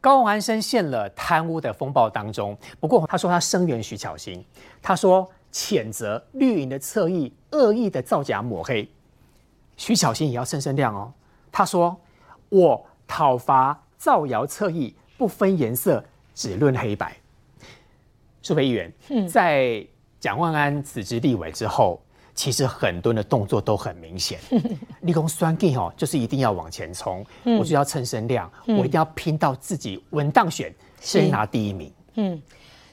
高鸿安深陷了贪污的风暴当中。不过他说他声援徐巧芯，他说谴责绿营的侧翼恶意的造假抹黑。徐巧芯也要声声亮哦。他说我讨伐造谣侧翼，不分颜色，只论黑白。苏培议员，在蒋万安辞职立委之后。其实很多人的动作都很明显，立功酸劲哦，就是一定要往前冲，我就要蹭声量，我一定要拼到自己稳当选，先拿第一名。嗯，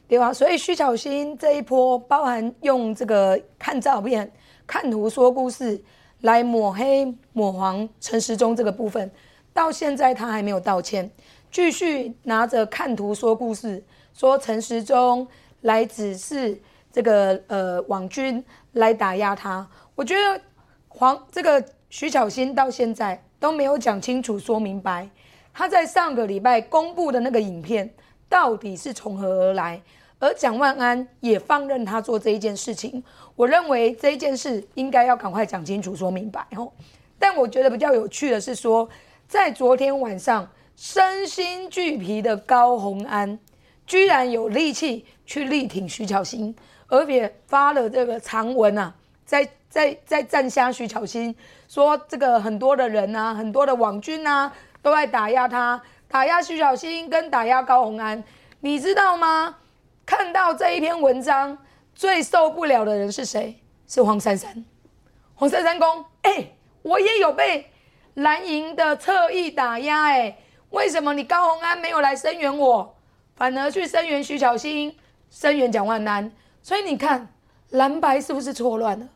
对吧？所以徐巧芯这一波，包含用这个看照片、看图说故事来抹黑、抹黄陈时中这个部分，到现在他还没有道歉，继续拿着看图说故事，说陈时中来指示这个呃网军。来打压他，我觉得黄这个徐小新到现在都没有讲清楚、说明白，他在上个礼拜公布的那个影片到底是从何而来，而蒋万安也放任他做这一件事情。我认为这一件事应该要赶快讲清楚、说明白。吼，但我觉得比较有趣的是说，在昨天晚上身心俱疲的高鸿安，居然有力气去力挺徐巧芯。而且发了这个长文啊，在在在赞下徐巧芯，说这个很多的人啊，很多的网军啊，都在打压他，打压徐巧芯跟打压高洪安，你知道吗？看到这一篇文章，最受不了的人是谁？是黄珊珊。黄珊珊公，哎，我也有被蓝营的侧翼打压，哎，为什么你高鸿安没有来声援我，反而去声援徐巧芯，声援蒋万安？所以你看，蓝白是不是错乱了？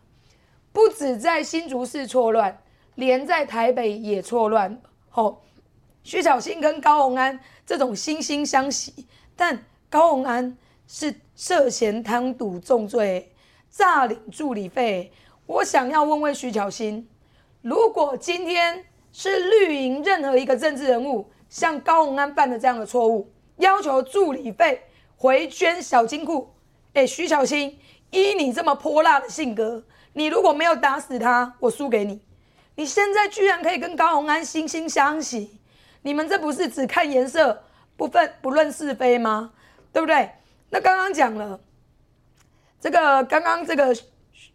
不止在新竹市错乱，连在台北也错乱。好，徐小新跟高鸿安这种惺惺相惜，但高鸿安是涉嫌贪赌重罪，诈领助理费。我想要问问徐巧芯，如果今天是绿营任何一个政治人物像高鸿安犯的这样的错误，要求助理费回捐小金库？哎，徐小新，依你这么泼辣的性格，你如果没有打死他，我输给你。你现在居然可以跟高鸿安惺惺相惜，你们这不是只看颜色，不分不论是非吗？对不对？那刚刚讲了，这个刚刚这个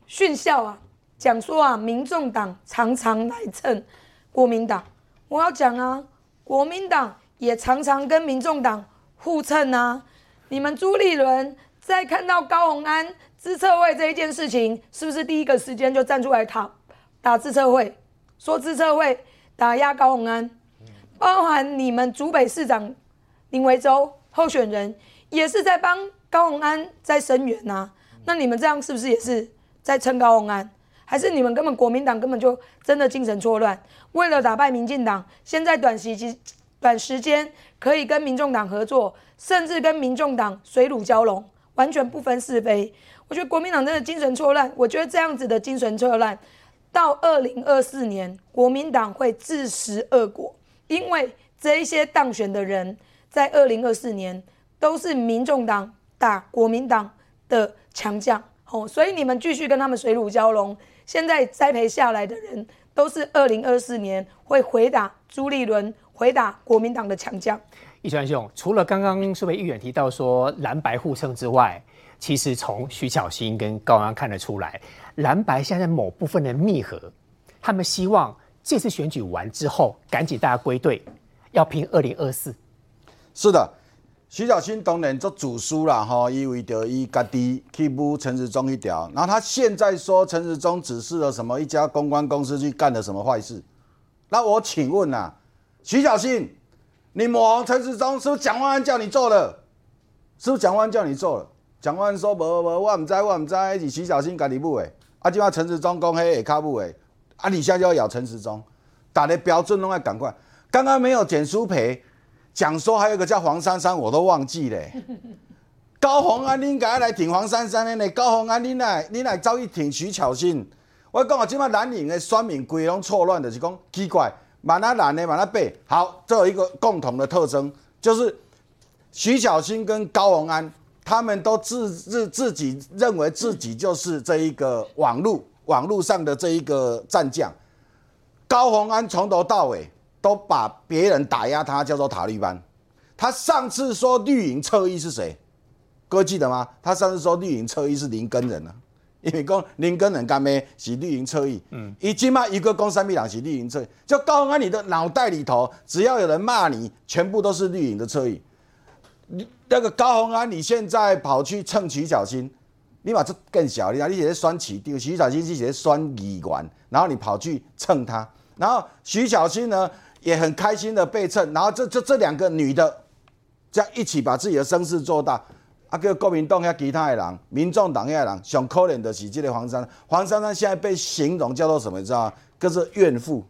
训校啊，讲说啊，民众党常常来蹭国民党，我要讲啊，国民党也常常跟民众党互蹭啊，你们朱立伦。在看到高鸿安资测会这一件事情，是不是第一个时间就站出来打打资测会，说资测会打压高鸿安，包含你们竹北市长林维洲候选人也是在帮高鸿安在声援呐？那你们这样是不是也是在撑高鸿安？还是你们根本国民党根本就真的精神错乱，为了打败民进党，现在短时期短时间可以跟民众党合作，甚至跟民众党水乳交融？完全不分是非，我觉得国民党真的精神错乱。我觉得这样子的精神错乱，到二零二四年，国民党会自食恶果。因为这一些当选的人，在二零二四年都是民众党打国民党的强将，哦，所以你们继续跟他们水乳交融。现在栽培下来的人，都是二零二四年会回打朱立伦，回打国民党的强将。易川兄，除了刚刚苏北议员提到说蓝白互称之外，其实从徐巧芯跟高安看得出来，蓝白现在某部分的密合，他们希望这次选举完之后，赶紧大家归队，要拼二零二四。是的，徐巧芯当年做主书了哈，因为得伊家己去补陈时中一条，然后他现在说陈时中指示了什么一家公关公司去干了什么坏事，那我请问呐，徐巧芯。你抹陈时中是不是蒋万安叫你做的？是不是蒋万安叫你做的？蒋万安说无无，我唔知我唔知，是徐小新家己母的。啊，今晚陈时中讲黑下卡母的，啊，你现在就要咬陈时中，打的标准拢要赶快。刚刚没有简书培讲说还有一个叫黄珊珊，我都忘记了。高鸿安，你应该来挺黄珊珊的呢。高鸿安，你来你来早去挺徐巧芯。我讲啊，今晚蓝营的选民规拢错乱，就是讲奇怪。马拉蓝的，马拉背好，这有一个共同的特征，就是徐小新跟高宏安，他们都自自自己认为自己就是这一个网络网络上的这一个战将。高宏安从头到尾都把别人打压他，叫做塔利班。他上次说绿营侧翼是谁？哥记得吗？他上次说绿营侧翼是林根人呢，因为讲林根人干咩是绿营侧翼。嗯，以今嘛一个公三 B 党是绿营侧翼，就高安你的脑袋里头，只要有人骂你，全部都是绿营的侧翼。你那个高鸿安，你现在跑去蹭徐小新，你把这更小，你啊，你写酸起丢徐小新是写酸乙管，然后你跑去蹭他，然后徐小新呢也很开心的被蹭，然后这这这两个女的，这样一起把自己的声势做大，啊，叫国民党遐其他的人，民众党遐人，上可怜的是即个黄珊珊，黄珊珊现在被形容叫做什么，你知道吗？叫做怨妇。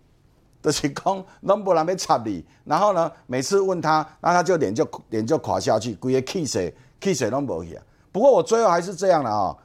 就是讲拢无人要插你，然后呢，每次问他，那他就脸就脸就垮下去，规个气势气势拢无去啊。不过我最后还是这样了啊，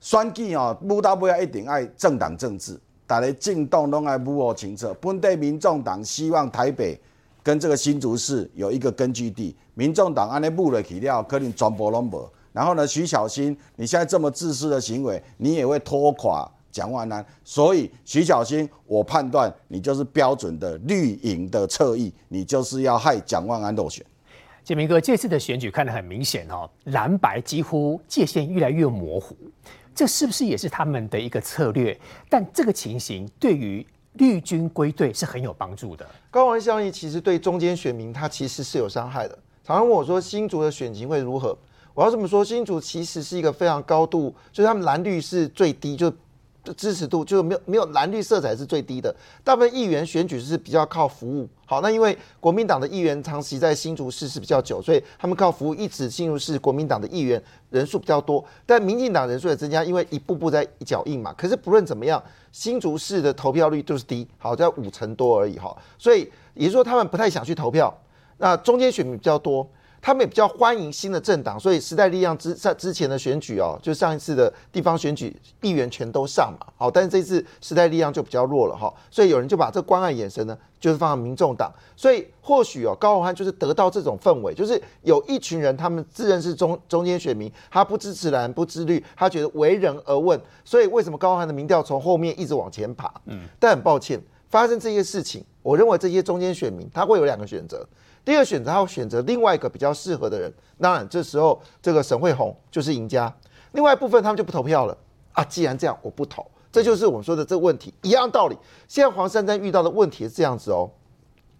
选举哦，舞到尾要一定爱政党政治，大家进动拢爱幕后清澈。本地民众党希望台北跟这个新竹市有一个根据地，民众党安尼布了去了，可能全部拢无。然后呢，徐小新，你现在这么自私的行为，你也会拖垮。蒋万安，所以徐小新，我判断你就是标准的绿营的侧翼，你就是要害蒋万安落选。建明哥，这次的选举看得很明显哦，蓝白几乎界限越来越模糊，这是不是也是他们的一个策略？但这个情形对于绿军归队是很有帮助的。高王效应其实对中间选民他其实是有伤害的。常常问我说新竹的选情会如何？我要这么说，新竹其实是一个非常高度，就是他们蓝绿是最低，就。支持度就没有没有蓝绿色彩是最低的，大部分议员选举是比较靠服务。好，那因为国民党的议员长期在新竹市是比较久，所以他们靠服务一直进入是国民党的议员人数比较多，但民进党人数也增加，因为一步步在脚印嘛。可是不论怎么样，新竹市的投票率就是低，好在五成多而已哈。所以也就是说他们不太想去投票，那中间选民比较多。他们也比较欢迎新的政党，所以时代力量之在之前的选举哦，就上一次的地方选举，议员全都上嘛，好，但是这次时代力量就比较弱了哈，所以有人就把这关爱眼神呢，就是放在民众党，所以或许哦，高鸿安就是得到这种氛围，就是有一群人他们自认是中中间选民，他不支持蓝不支绿，他觉得为人而问，所以为什么高鸿安的民调从后面一直往前爬？嗯，但很抱歉，发生这些事情，我认为这些中间选民他会有两个选择。第二选择，他会选择另外一个比较适合的人。当然，这时候这个沈慧红就是赢家。另外一部分他们就不投票了啊！既然这样，我不投。这就是我们说的这个问题，一样道理。现在黄珊珊遇到的问题是这样子哦。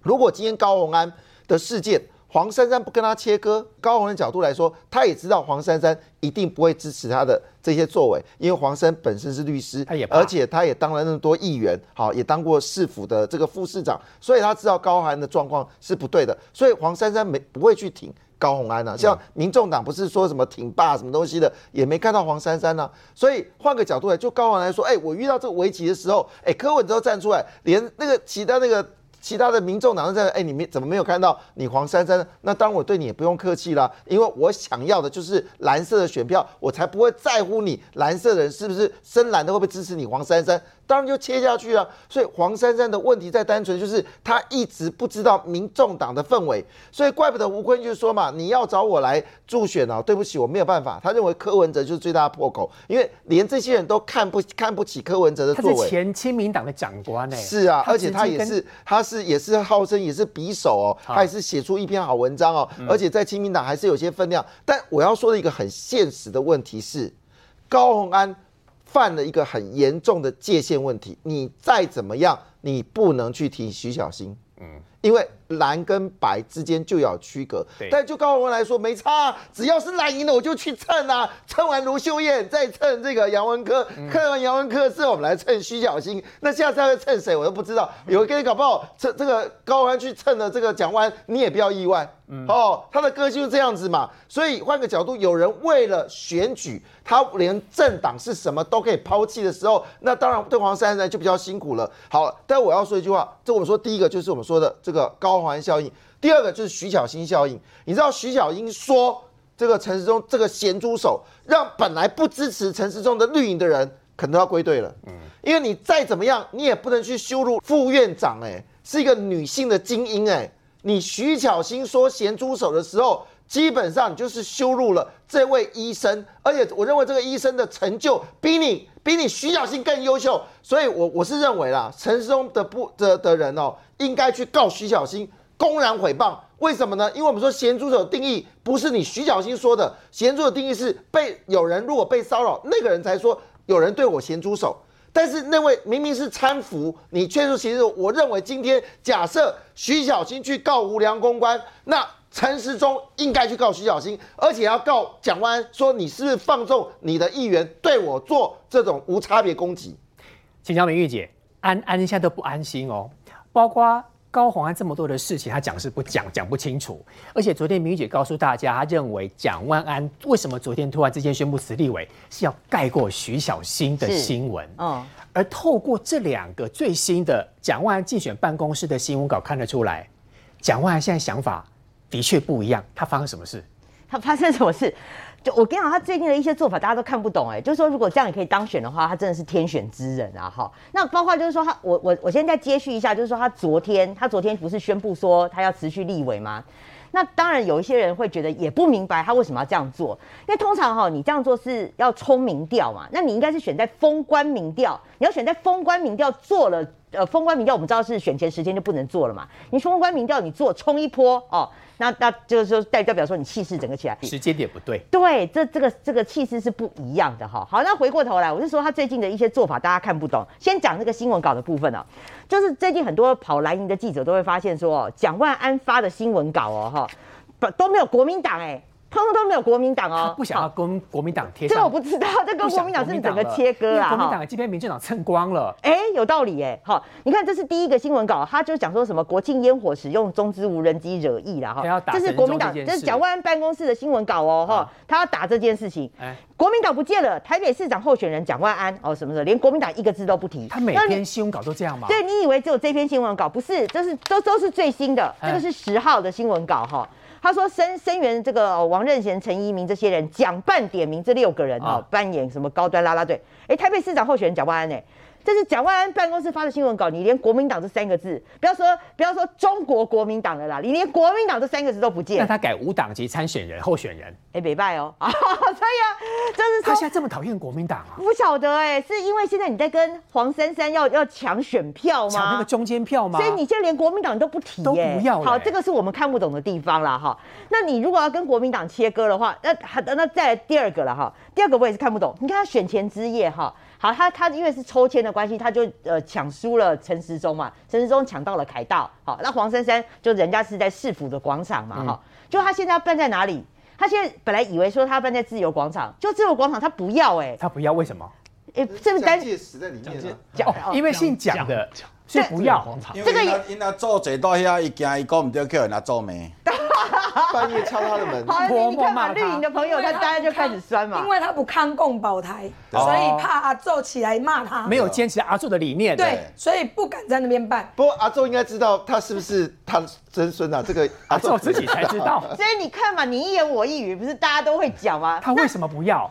如果今天高红安的事件，黄珊珊不跟他切割，高鸿的角度来说，他也知道黄珊珊一定不会支持他的这些作为，因为黄珊本身是律师，而且他也当了那么多议员，好，也当过市府的这个副市长，所以他知道高鸿安的状况是不对的，所以黄珊珊没不会去挺高鸿安啊，像民众党不是说什么挺霸什么东西的，也没看到黄珊珊啊，所以换个角度来，就高鸿来说，哎，我遇到这个危机的时候，哎，柯文哲站出来，连那个其他那个。其他的民众党在，哎，你们怎么没有看到你黄珊珊？那当然我对你也不用客气啦，因为我想要的就是蓝色的选票，我才不会在乎你蓝色的人是不是深蓝的会不会支持你黄珊珊。当然就切下去了，所以黄珊珊的问题在单纯就是他一直不知道民众党的氛围，所以怪不得吴坤就说嘛，你要找我来助选啊，对不起，我没有办法。他认为柯文哲就是最大的破口，因为连这些人都看不看不起柯文哲的作为。前亲民党的长官呢？是啊，而且他也是，他是也是号称也是匕首哦，他也是写出一篇好文章哦，而且在亲民党还是有些分量。但我要说的一个很现实的问题是，高鸿安。犯了一个很严重的界限问题，你再怎么样，你不能去提徐小新，嗯，因为蓝跟白之间就要区隔。但就高文来说没差，只要是蓝赢了我就去蹭啊，蹭完卢秀燕再蹭这个杨文科，蹭完杨文科之后我们来蹭徐小新，那下次会蹭谁我都不知道。有一个人搞不好蹭这个高文去蹭了这个蒋万，你也不要意外。嗯哦，他的歌就是这样子嘛，所以换个角度，有人为了选举，他连政党是什么都可以抛弃的时候，那当然对黄珊珊就比较辛苦了。好，但我要说一句话，这我们说第一个就是我们说的这个高环效应，第二个就是徐小新效应。你知道徐小英说这个陈时中这个咸猪手，让本来不支持陈时中的绿营的人可能要归队了。嗯，因为你再怎么样，你也不能去羞辱副院长，哎，是一个女性的精英，哎。你徐巧芯说咸猪手的时候，基本上就是羞辱了这位医生，而且我认为这个医生的成就比你比你徐小新更优秀，所以我我是认为啦，陈世忠的不的的人哦，应该去告徐小新公然诽谤。为什么呢？因为我们说咸猪手定义不是你徐小新说的，咸猪手定义是被有人如果被骚扰，那个人才说有人对我咸猪手。但是那位明明是搀扶，你却说其实我认为今天假设徐小新去告无良公关，那陈时中应该去告徐小新，而且要告蒋万安，说你是不是放纵你的议员对我做这种无差别攻击？请教明玉姐，安安现在都不安心哦，包括高鸿安这么多的事情，他讲是不讲，讲不清楚。而且昨天明玉姐告诉大家，她认为蒋万安为什么昨天突然之间宣布辞立委，是要盖过徐小新的新闻。嗯，而透过这两个最新的蒋万安竞选办公室的新闻稿看得出来，蒋万安现在想法的确不一样。他发生什么事？他发生什么事？就我跟你讲，他最近的一些做法，大家都看不懂哎。就是说，如果这样也可以当选的话，他真的是天选之人啊！哈，那包括就是说他，我我我现在接续一下，就是说他昨天，他昨天不是宣布说他要持续立委吗？那当然有一些人会觉得也不明白他为什么要这样做，因为通常哈、你这样做是要冲民调嘛，那你应该是选在封关民调，你要选在封关民调做了，呃，封关民调我们知道是选前时间就不能做了嘛，你封关民调你做冲一波哦，那那就是说代代表说你气势整个起来，时间点不对。对，这这个这个气势是不一样的哈。好，那回过头来，我是说他最近的一些做法，大家看不懂。先讲这个新闻稿的部分哦，就是最近很多跑蓝营的记者都会发现说，哦，蒋万安发的新闻稿哦，哈，不都没有国民党哎，通通都没有国民党他哦，不想要跟国民党贴上，这我不知道，这跟国民党是国整个切割啦哈因为国民党。已经被民进党蹭光了。哎，有道理哎，好，你看这是第一个新闻稿，他就讲说什么国庆烟火使用中资无人机惹意啦哈他要，打这是陈国民党，忠这是蒋万安办公室的新闻稿哦哈啊，他要打这件事情。哎，国民党不见了，台北市长候选人蒋万安哦什么的，连国民党一个字都不提。他每篇新闻稿都这样吗？对你以为只有这篇新闻稿？不是，这是都都是最新的，哎这个是十号的新闻稿哈。他说声声援这个、哦王任贤、陈一鸣这些人，蒋办点名这六个人啊哦，扮演什么高端拉拉队？哎，台北市长候选人蒋万安呢？这是蒋万安办公室发的新闻稿，你连国民党这三个字，不要说不要说中国国民党的啦，你连国民党这三个字都不见那，他改无党籍参选人候选人，哎，北拜哦啊，所以啊，就是他现在这么讨厌国民党啊，不晓得哎、是因为现在你在跟黄珊珊要要抢选票吗？抢那个中间票吗？所以你现在连国民党都不提都、不要了好，欸这个是我们看不懂的地方啦哈。那你如果要跟国民党切割的话，那好的，那再来第二个了哈。第二个我也是看不懂。你看他选前之夜哈，好，他他因为是抽签的关系，他就呃抢输了陈时中嘛，陈时中抢到了凯道，好，那黄珊珊就人家是在市府的广场嘛哈，就他现在要办在哪里？他现在本来以为说他要办在自由广场，就自由广场他不要哎、他不要为什么？哎、是不是单介石在里面啊。讲哦，因为姓蒋的，所以不要。因这个因因那做坐到遐，伊惊伊讲唔对，叫人家做咩？半夜敲他的门，好，泼你你看嘛，墨骂他绿营的朋友他大家就开始酸嘛因。为他不抗共保台，所以怕阿宙起来骂他。没有坚持阿柱的理念，对，所以不敢在那边办。不过阿周应该知道他是不是他曾孙啊？这个 阿柱自己才知道所以你看嘛，你一言我一语，不是大家都会讲吗？他为什么不要。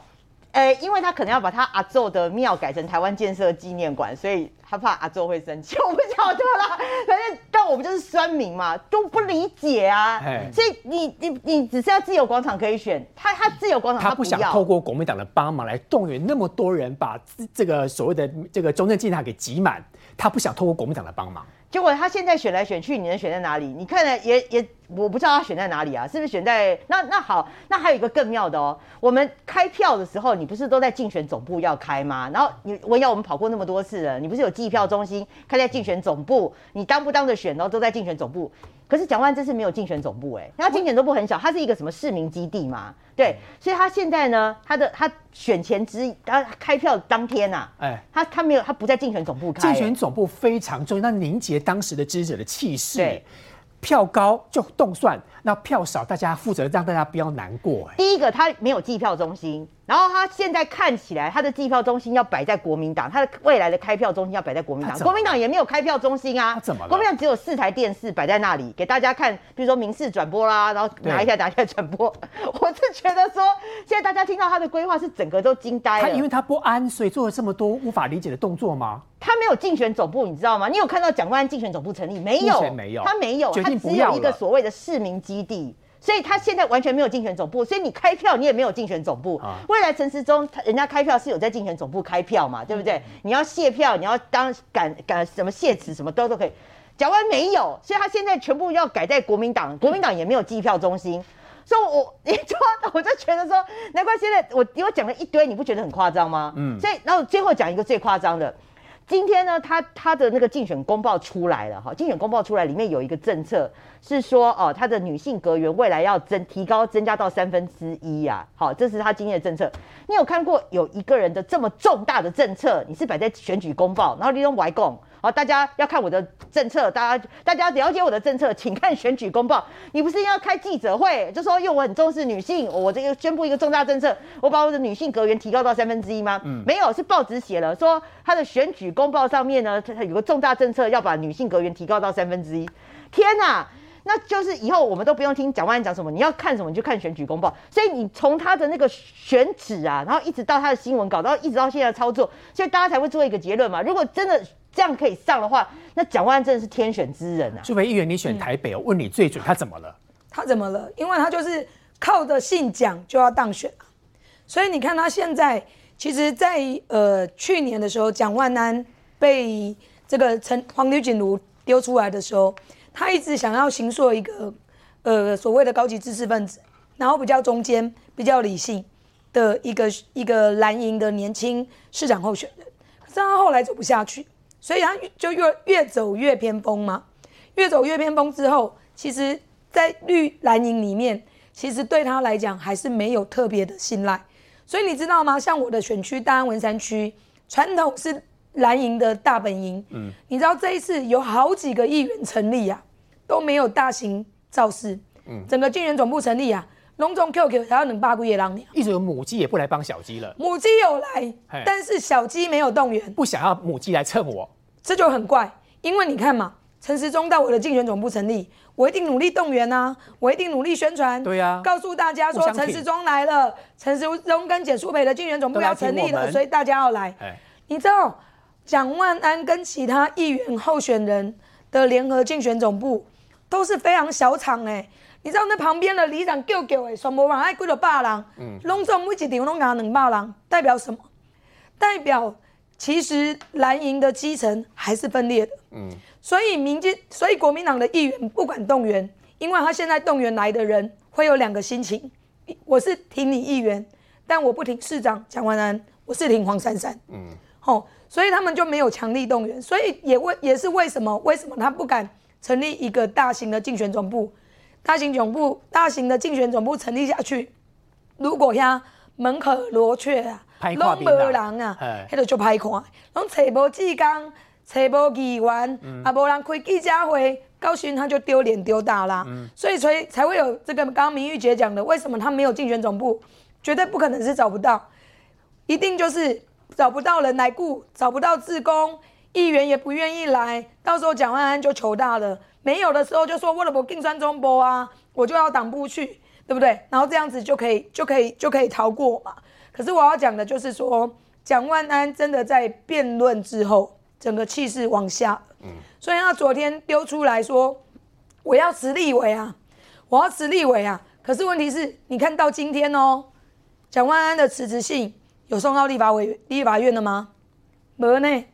呃，因为他可能要把他阿宙的庙改成台湾建设纪念馆，所以他怕阿宙会生气。我不晓得啦，反正但我们就是酸民嘛，都不理解啊哎。所以你你你只是要自由广场可以选，他他自由广场他不想要透过国民党的帮忙来动员那么多人，把这这个所谓的这个中正纪念塔给挤满。他不想透过国民党的帮忙。结果他现在选来选去，你能选在哪里？你看了也也，我不知道他选在哪里啊？是不是选在那那好？那还有一个更妙的哦，我们开票的时候，你不是都在竞选总部要开吗？然后你我要我们跑过那么多次了，你不是有计票中心开在竞选总部？你当不当的选，然后都在竞选总部。可是蒋万安这次没有竞选总部、哎，他竞选总部很小，它是一个什么市民基地嘛？对，所以他现在呢，他的他选前之他开票当天呐、啊，哎，他他没有他不在竞选总部开、竞哎选总部非常重要，那凝结当时的支持者的气势对。票高就动算，那票少大家负责让大家不要难过。哎，第一个，他没有计票中心，然后他现在看起来，他的计票中心要摆在国民党，他的未来的开票中心要摆在国民党，国民党也没有开票中心啊他，怎么了国民党只有四台电视摆在那里给大家看，比如说民事转播啦，然后拿一下拿一下转播。我是觉得说，现在大家听到他的规划是整个都惊呆了。他因为他不安，所以做了这么多无法理解的动作吗？他没有竞选总部，你知道吗？你有看到蒋万安竞选总部成立没有？没有他没有，他只有一个所谓的市民基地。所以他现在完全没有竞选总部，所以你开票你也没有竞选总部。啊未来陈时中他人家开票是有在竞选总部开票嘛，对不对？你要卸票，你要当赶赶什么谢词什么都都可以。蒋万没有，所以他现在全部要改在国民党，国民党也没有计票中心。所以我，你说，我就觉得说，难怪现在我因为讲了一堆，你不觉得很夸张吗？嗯。所以，然后最后讲一个最夸张的，今天呢，他他的那个竞选公报出来了哈，竞选公报出来里面有一个政策是说，哦，他的女性阁员未来要增提高增加到三分之一呀，好，这是他今天的政策。你有看过有一个人的这么重大的政策，你是摆在选举公报，然后利用外供？好，大家要看我的政策，大家大家了解我的政策，请看选举公报。你不是要开记者会，就说因为我很重视女性，我这个宣布一个重大政策，我把我的女性阁员提高到三分之一吗？嗯，没有，是报纸写了，说他的选举公报上面呢，他有个重大政策要把女性阁员提高到三分之一。天哪！那就是以后我们都不用听蒋万安讲什么，你要看什么你就看选举公报。所以你从他的那个选址啊，然后一直到他的新闻稿，然后一直到现在操作，所以大家才会做一个结论嘛。如果真的这样可以上的话，那蒋万安真的是天选之人啊！朱培议员，你选台北，我问你最准，他怎么了？他怎么了？因为他就是靠着姓蒋就要当选所以你看他现在，其实，在呃去年的时候，蒋万安被这个陈黄女锦如丢出来的时候。他一直想要形塑一个，呃，所谓的高级知识分子，然后比较中间、比较理性的一个一个蓝营的年轻市长候选人。可是他后来走不下去，所以他就越越走越偏锋嘛。越走越偏锋之后，其实，在绿蓝营里面，其实对他来讲还是没有特别的信赖。所以你知道吗？像我的选区大安文山区，传统是。蓝营的大本营，嗯，你知道这一次有好几个议员成立啊，都没有大型造势，嗯，整个竞选总部成立啊，龙重 QQ 还要能八个月让你，一直有母鸡也不来帮小鸡了，母鸡有来，但是小鸡没有动员，不想要母鸡来蹭我，这就很怪，因为你看嘛，陈时中到我的竞选总部成立，我一定努力动员啊，我一定努力宣传，对呀，告诉大家说陈时中来了，陈时中跟简淑培的竞选总部要成立了，所以大家要来，你知道？蒋万安跟其他议员候选人的联合竞选总部都是非常小场哎，你知道那旁边的里长叫叫哎，全部人爱几多百人，嗯，拢总每一场拢拿两百人，代表什么？代表其实蓝营的基层还是分裂的，嗯，所以民进，所以国民党的议员不管动员，因为他现在动员来的人会有两个心情，我是挺你议员，但我不挺市长蒋万安，我是挺黄珊珊，嗯，吼。所以他们就没有强力动员，所以也为也是为什么为什么他不敢成立一个大型的竞选总部，大型总部大型的竞选总部成立下去，如果呀门可罗雀啊，拢无人啊，迄个就歹看，拢找无志刚，找无议员，啊无人开记者会，高兴他就丢脸丢大啦，所以才才会有这个刚刚明玉姐讲的，为什么他没有竞选总部，绝对不可能是找不到，一定就是。找不到人来雇，找不到志工，议员也不愿意来，到时候蒋万安就求大了。没有的时候就说为了不竞选中波啊，我就要党部去，对不对？然后这样子就可以就可以就可以逃过嘛。可是我要讲的就是说，蒋万安真的在辩论之后，整个气势往下。嗯。所以他昨天丢出来说，我要辞立委啊，我要辞立委啊。可是问题是，你看到今天哦，蒋万安的辞职信。有送到立法委立法院的吗？没呢，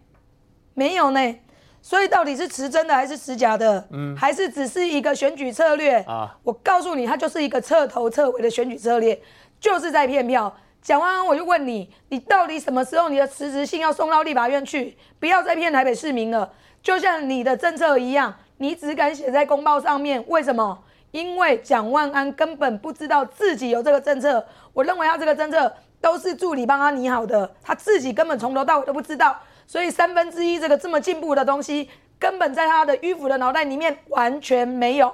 没有呢。所以到底是持真的还是持假的？嗯，还是只是一个选举策略啊？我告诉你，它就是一个彻头彻尾的选举策略，就是在骗票。讲完我就问你，你到底什么时候你的辞职信要送到立法院去？不要再骗台北市民了。就像你的政策一样，你只敢写在公报上面，为什么？因为蒋万安根本不知道自己有这个政策。我认为他这个政策。都是助理帮他拟好的，他自己根本从头到尾都不知道，所以三分之一这个这么进步的东西，根本在他的迂腐的脑袋里面完全没有。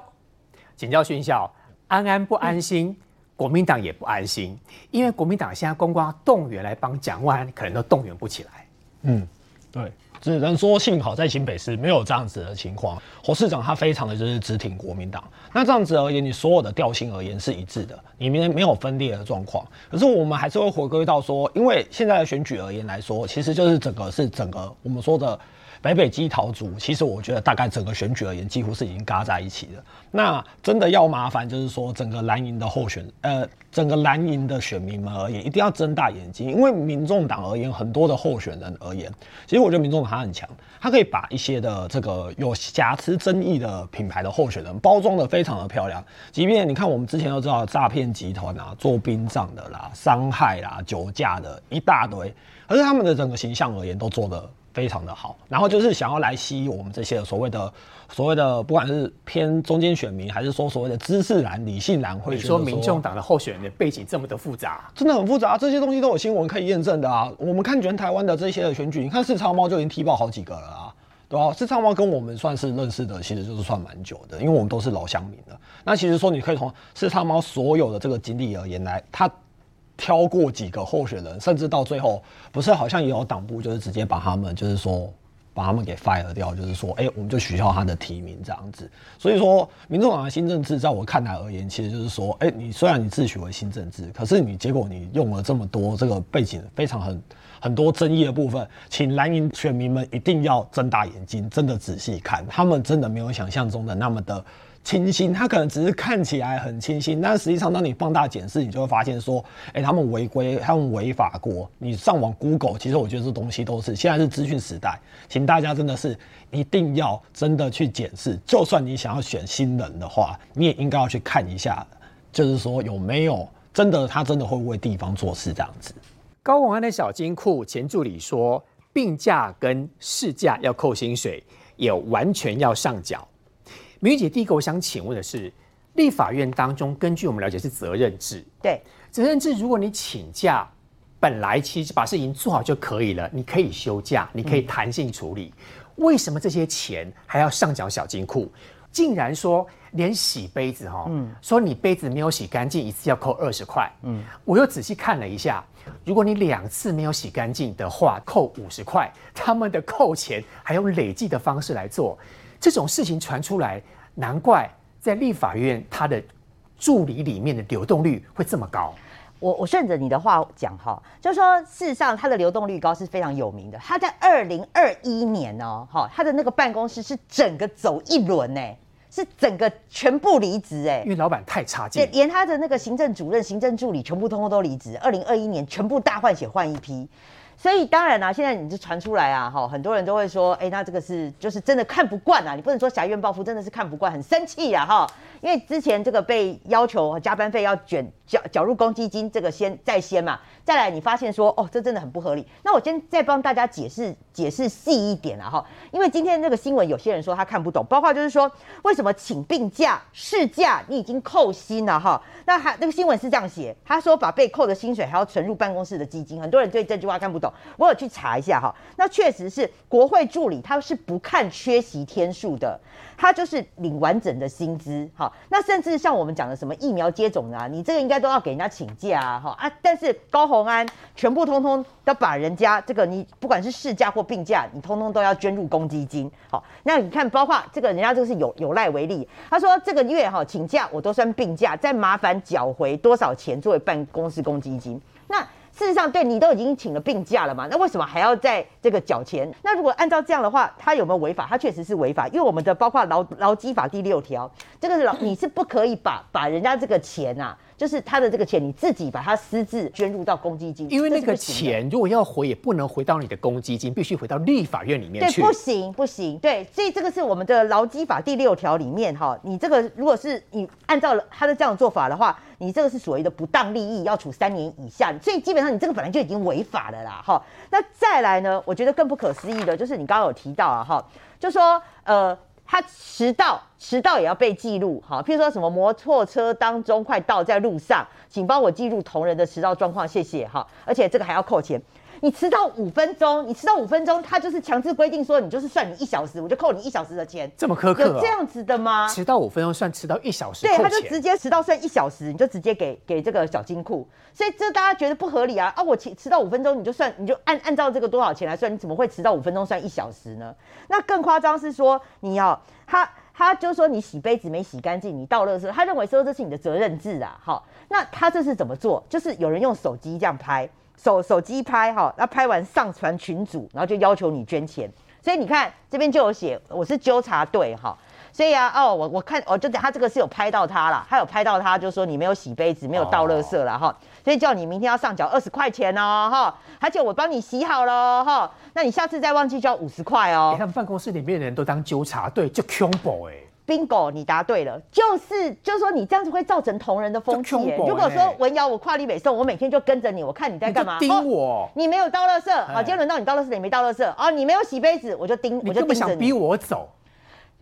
请教训校，安安不安心，国民党也不安心，因为国民党现在公关动员来帮蒋万安，可能都动员不起来。嗯，对。只能说幸好在新北市没有这样子的情况，侯市长他非常的就是直挺国民党。那这样子而言，你所有的调性而言是一致的，里面没有分裂的状况。可是我们还是会回归到说，因为现在的选举而言来说，其实就是整个是整个我们说的北北基桃族，其实我觉得大概整个选举而言，几乎是已经嘎在一起的。那真的要麻烦，就是说整个蓝营的候选，呃，整个蓝营的选民们而言，一定要睁大眼睛，因为民众党而言，很多的候选人而言，其实我觉得民众党很强，他可以把一些的这个有瑕疵争议的品牌的候选人包装的非常的漂亮。即便你看我们之前都知道诈骗集团啊，做殡葬的啦，伤害啦，酒驾的一大堆，可是他们的整个形象而言，都做的。非常的好，然后就是想要来吸引我们这些所谓的所谓的，不管是偏中间选民，还是说所谓的知识蓝、理性蓝，会说民众党的候选人的背景这么的复杂，真的很复杂，这些东西都有新闻可以验证的啊。我们看全台湾的这些的选举，你看四超猫就已经踢爆好几个了啊，对吧？四超猫跟我们算是认识的，其实就是算蛮久的，因为我们都是老乡民了。那其实说你可以从四超猫所有的这个经历而言来，他。挑过几个候选人，甚至到最后，不是好像也有党部，就是直接把他们，就是说把他们给 fire 掉，就是说，哎，我们就取消他的提名这样子。所以说，民众党的新政治，在我看来而言，其实就是说，哎，你虽然你自诩为新政治，可是你结果你用了这么多这个背景非常很很多争议的部分，请蓝营选民们一定要睁大眼睛，真的仔细看，他们真的没有想象中的那么的。清新，他可能只是看起来很清新，但实际上，当你放大检视，你就会发现说，哎，他们违规，他们违法过。你上网 Google，其实我觉得这东西都是现在是资讯时代，请大家真的是一定要真的去检视。就算你想要选新人的话，你也应该要去看一下，就是说有没有真的他真的会为地方做事这样子。高宏安的小金库前助理说，病假跟事假要扣薪水，也完全要上缴。明玉姐，第一个我想请问的是，立法院当中，根据我们了解是责任制。对，责任制，如果你请假，本来其实把事情做好就可以了，你可以休假，你可以弹性处理。为什么这些钱还要上缴小金库？竟然说连洗杯子哈，嗯，说你杯子没有洗干净，一次要扣二十块。嗯，我又仔细看了一下，如果你两次没有洗干净的话，扣五十块。他们的扣钱还用累计的方式来做。这种事情传出来，难怪在立法院他的助理里面的流动率会这么高。我我顺着你的话讲哈，就是说事实上他的流动率高是非常有名的。他在二零二一年哦，哈，他的那个办公室是整个走一轮呢，是整个全部离职哎，因为老板太差劲，连他的那个行政主任、行政助理全部通通都离职。二零二一年全部大换血换一批。所以当然啦，现在你就传出来啊，哈，很多人都会说，哎，那这个是就是真的看不惯啊，你不能说狭怨报复，真的是看不惯，很生气呀，哈，因为之前这个被要求加班费要卷缴缴入公积金，这个先在先嘛，再来你发现说，哦，这真的很不合理，那我先再帮大家解释解释细一点啊，哈，因为今天这个新闻有些人说他看不懂，包括就是说为什么请病假事假你已经扣薪了哈，那还那个新闻是这样写，他说把被扣的薪水还要存入办公室的基金，很多人对这句话看不懂。我有去查一下哈，那确实是国会助理他是不看缺席天数的，他就是领完整的薪资哈。那甚至像我们讲的什么疫苗接种啊，你这个应该都要给人家请假啊哈啊。但是高红安全部通通都把人家这个你不管是事假或病假，你通通都要捐入公积金。好，那你看包括这个人家这个是有有赖为例，他说这个月哈请假我都算病假，再麻烦缴回多少钱作为办公室公积金。事实上，对你都已经请了病假了嘛？那为什么还要在这个缴钱？那如果按照这样的话，他有没有违法？他确实是违法，因为我们的包括劳劳基法第六条，这个是劳你是不可以把把人家这个钱啊。就是他的这个钱，你自己把它私自捐入到公积金，因为那个钱如果要回，也不能回到你的公积金，必须回到立法院里面去。对，不行不行。对，所以这个是我们的劳基法第六条里面哈，你这个如果是你按照他的这样做法的话，你这个是所谓的不当利益，要处三年以下。所以基本上你这个本来就已经违法了啦哈。那再来呢，我觉得更不可思议的就是你刚刚有提到啊哈，就说呃。他迟到，迟到也要被记录，好，譬如说什么摩托车当中快到在路上，请帮我记录同仁的迟到状况，谢谢，哈，而且这个还要扣钱。你迟到五分钟，你迟到五分钟，他就是强制规定说你就是算你一小时，我就扣你一小时的钱。这么苛刻？有这样子的吗？迟到五分钟算迟到一小时？对，他就直接迟到算一小时，你就直接给给这个小金库。所以这大家觉得不合理啊？啊，我迟迟到五分钟，你就算你就按按照这个多少钱来算，你怎么会迟到五分钟算一小时呢？那更夸张是说你要他他就说你洗杯子没洗干净，你倒垃圾，他认为说这是你的责任制啊。好，那他这是怎么做？就是有人用手机这样拍。手手机拍哈，那拍完上传群组，然后就要求你捐钱。所以你看这边就有写，我是纠察队哈。所以啊，哦，我我看，哦，就他这个是有拍到他了，他有拍到他，就说你没有洗杯子，没有倒垃圾了哈，所以叫你明天要上缴二十块钱哦哈，而且我帮你洗好了哈，那你下次再忘记交五十块哦。他们办公室里面的人都当纠察队，就 combo 哎。bingo，你答对了，就是就是说你这样子会造成同人的风气。如果说文瑶我跨立北送，我每天就跟着你，我看你在干嘛，盯我。你没有倒垃圾，好，今天轮到你倒垃圾，你没倒垃圾，哦，你没有洗杯子，我就盯，我就盯着你。想逼我走，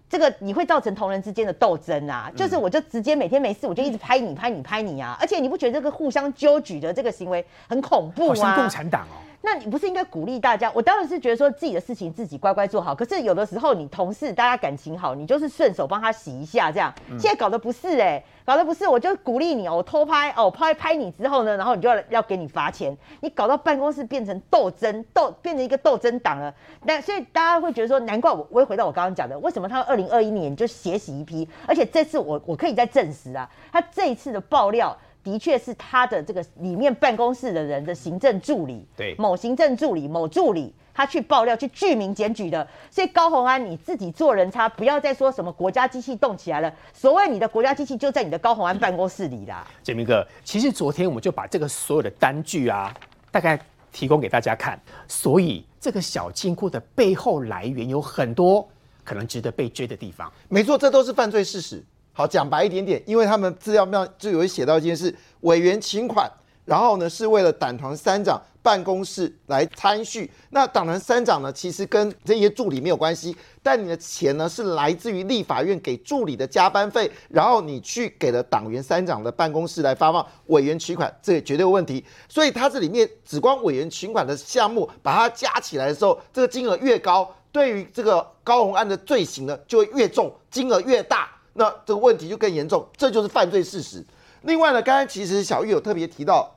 这个你会造成同人之间的斗争啊！就是我就直接每天没事，我就一直拍你拍你拍你啊！而且你不觉得这个互相揪举的这个行为很恐怖吗？像共产党哦。那你不是应该鼓励大家？我当然是觉得说自己的事情自己乖乖做好。可是有的时候你同事大家感情好，你就是顺手帮他洗一下这样。现在搞得不是哎，搞得不是，我就鼓励你哦，我偷拍哦，拍拍你之后呢，然后你就要要给你罚钱。你搞到办公室变成斗争斗，变成一个斗争党了。那所以大家会觉得说，难怪我我会回到我刚刚讲的，为什么他二零二一年就血洗一批，而且这次我我可以再证实啊，他这一次的爆料。的确是他的这个里面办公室的人的行政助理，对某行政助理某助理，他去爆料去具名检举的。所以高红安你自己做人差，不要再说什么国家机器动起来了。所谓你的国家机器就在你的高红安办公室里啦。建明哥，其实昨天我们就把这个所有的单据啊，大概提供给大家看。所以这个小金库的背后来源有很多可能值得被追的地方。没错，这都是犯罪事实。好，讲白一点点，因为他们资料上就有写到一件事：委员请款，然后呢是为了党团三长办公室来参叙。那党团三长呢，其实跟这些助理没有关系，但你的钱呢是来自于立法院给助理的加班费，然后你去给了党员三长的办公室来发放委员取款，这也绝对有问题。所以它这里面只光委员取款的项目，把它加起来的时候，这个金额越高，对于这个高红案的罪行呢就会越重，金额越大。那这个问题就更严重，这就是犯罪事实。另外呢，刚刚其实小玉有特别提到，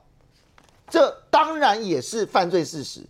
这当然也是犯罪事实，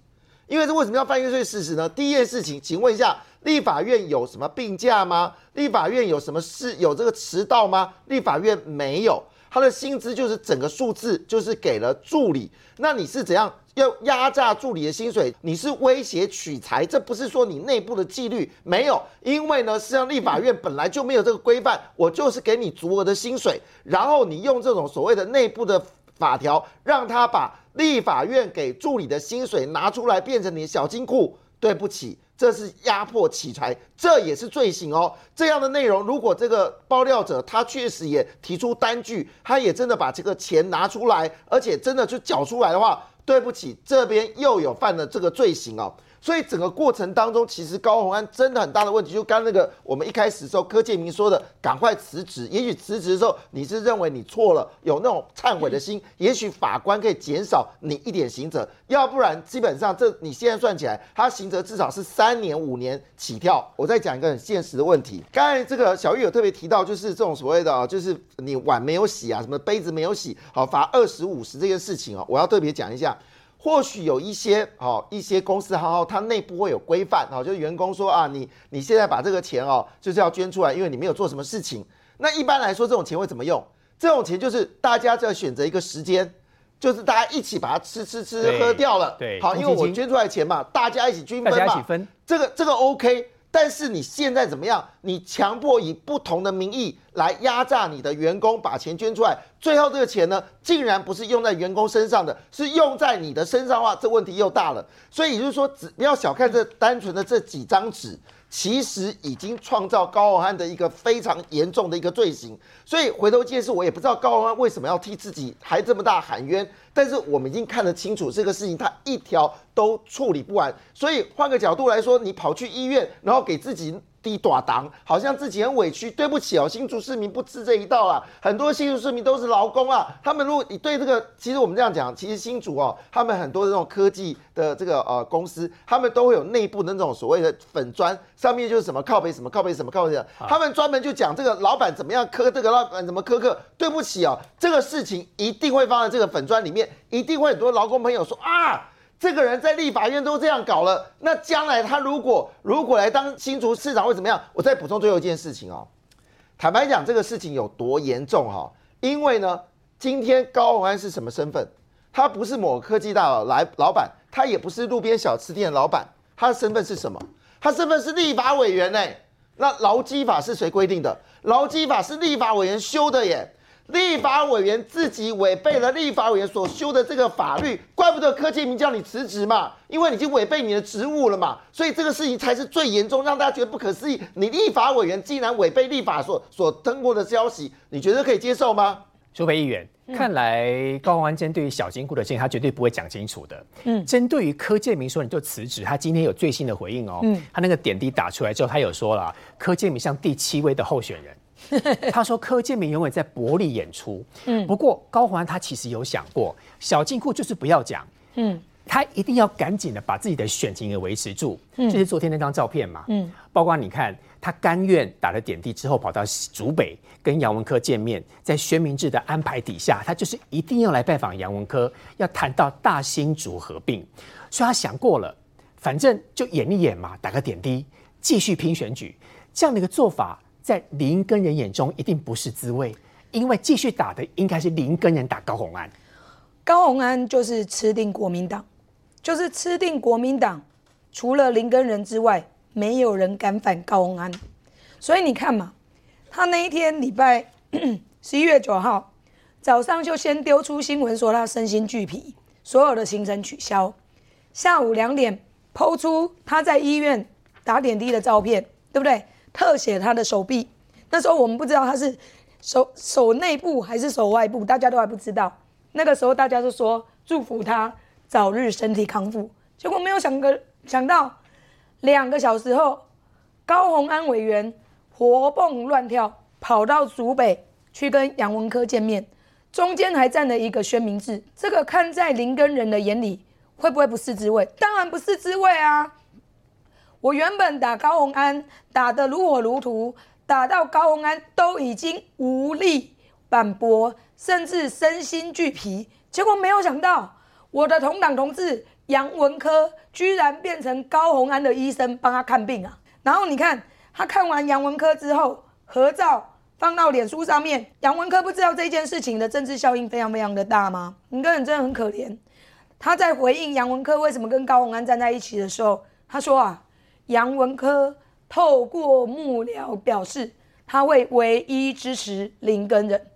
因为这为什么要犯罪事实呢？第一件事情，请问一下，立法院有什么病假吗？立法院有什么事有这个迟到吗？立法院没有。他的薪资就是整个数字，就是给了助理。那你是怎样要压榨助理的薪水？你是威胁取财？这不是说你内部的纪律没有，因为呢，实际上立法院本来就没有这个规范，我就是给你足额的薪水，然后你用这种所谓的内部的法条，让他把立法院给助理的薪水拿出来变成你的小金库。对不起。这是压迫起财，这也是罪行哦。这样的内容，如果这个爆料者他确实也提出单据，他也真的把这个钱拿出来，而且真的去缴出来的话，对不起，这边又有犯了这个罪行哦。所以整个过程当中，其实高鸿安真的很大的问题，就刚那个我们一开始时候柯建明说的，赶快辞职。也许辞职的时候你是认为你错了，有那种忏悔的心，也许法官可以减少你一点刑责，要不然基本上这你现在算起来，他刑责至少是三年五年起跳。我再讲一个很现实的问题，刚才这个小玉有特别提到，就是这种所谓的啊，就是你碗没有洗啊，什么杯子没有洗，好罚二十五十这件事情哦，我要特别讲一下。或许有一些哦，一些公司好好，它内部会有规范哦，就是员工说啊，你你现在把这个钱哦，就是要捐出来，因为你没有做什么事情。那一般来说，这种钱会怎么用？这种钱就是大家就要选择一个时间，就是大家一起把它吃吃吃喝掉了。对，好，因为我捐出来钱嘛，大家一起均分嘛，大家一起分。这个这个 OK。但是你现在怎么样？你强迫以不同的名义来压榨你的员工，把钱捐出来，最后这个钱呢，竟然不是用在员工身上的，是用在你的身上的话，这问题又大了。所以也就是说，只不要小看这单纯的这几张纸。其实已经创造高傲安的一个非常严重的一个罪行，所以回头见事，我也不知道高傲安为什么要替自己还这么大喊冤。但是我们已经看得清楚，这个事情他一条都处理不完。所以换个角度来说，你跑去医院，然后给自己。低短档，好像自己很委屈。对不起哦，新竹市民不吃这一道啊。很多新竹市民都是劳工啊，他们如果你对这个，其实我们这样讲，其实新竹哦，他们很多的这种科技的这个呃公司，他们都会有内部的那种所谓的粉砖，上面就是什么靠背什么靠背什么靠背的，他们专门就讲这个老板怎么样苛这个老板怎么苛刻。对不起哦，这个事情一定会放在这个粉砖里面，一定会很多劳工朋友说啊。这个人在立法院都这样搞了，那将来他如果如果来当新竹市长会怎么样？我再补充最后一件事情哦。坦白讲，这个事情有多严重哈？因为呢，今天高鸿安是什么身份？他不是某科技大佬来老板，他也不是路边小吃店老板，他的身份是什么？他身份是立法委员呢。那劳基法是谁规定的？劳基法是立法委员修的耶。立法委员自己违背了立法委员所修的这个法律，怪不得柯建明叫你辞职嘛，因为你已经违背你的职务了嘛，所以这个事情才是最严重，让大家觉得不可思议。你立法委员竟然违背立法所所通过的消息，你觉得可以接受吗？苏北议员，看来高安针对于小金库的事情，他绝对不会讲清楚的。嗯，针对于柯建明说你就辞职，他今天有最新的回应哦。嗯，他那个点滴打出来之后，他有说了，柯建明像第七位的候选人。他说柯建明永远在薄利演出。嗯，不过高环他其实有想过，小金库就是不要讲。嗯，他一定要赶紧的把自己的选情给维持住。嗯，就是昨天那张照片嘛。嗯，包括你看，他甘愿打了点滴之后，跑到竹北跟杨文科见面，在薛明志的安排底下，他就是一定要来拜访杨文科，要谈到大新竹合并。所以他想过了，反正就演一演嘛，打个点滴，继续拼选举，这样的一个做法。在林根人眼中一定不是滋味，因为继续打的应该是林根人打高鸿安，高鸿安就是吃定国民党，就是吃定国民党，除了林根人之外，没有人敢反高鸿安。所以你看嘛，他那一天礼拜 十一月九号早上就先丢出新闻说他身心俱疲，所有的行程取消，下午两点抛出他在医院打点滴的照片，对不对？特写他的手臂，那时候我们不知道他是手手内部还是手外部，大家都还不知道。那个时候大家都说祝福他早日身体康复，结果没有想个想到两个小时后，高鸿安委员活蹦乱跳跑到竹北去跟杨文科见面，中间还站了一个宣明志，这个看在林根人的眼里会不会不是滋味？当然不是滋味啊！我原本打高鸿安打得如火如荼，打到高鸿安都已经无力反驳，甚至身心俱疲。结果没有想到，我的同党同志杨文科居然变成高鸿安的医生，帮他看病啊！然后你看他看完杨文科之后，合照放到脸书上面。杨文科不知道这件事情的政治效应非常非常的大吗？你个人真的很可怜。他在回应杨文科为什么跟高鸿安站在一起的时候，他说啊。杨文科透过幕僚表示，他会唯一支持林根人。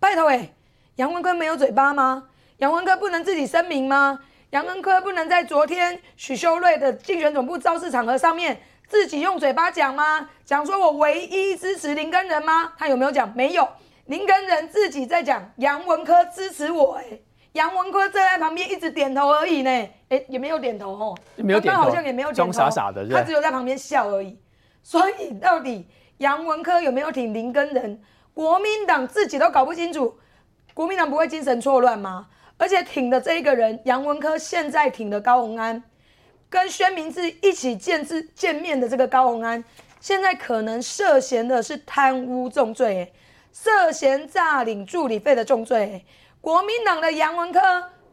拜托哎，杨文科没有嘴巴吗？杨文科不能自己声明吗？杨文科不能在昨天许修睿的竞选总部造势场合上面自己用嘴巴讲吗？讲说我唯一支持林根人吗？他有没有讲？没有，林根人自己在讲杨文科支持我哎。杨文科站在旁边一直点头而已呢，哎，也没有点头哦，没有点头，好像也没有点头，装傻傻的，他只有在旁边笑而已。所以到底杨文科有没有挺林根人？国民党自己都搞不清楚，国民党不会精神错乱吗？而且挺的这一个人，杨文科现在挺的高鸿安，跟宣明志一起见字见面的这个高鸿安，现在可能涉嫌的是贪污重罪，涉嫌诈领助理费的重罪。国民党的杨文科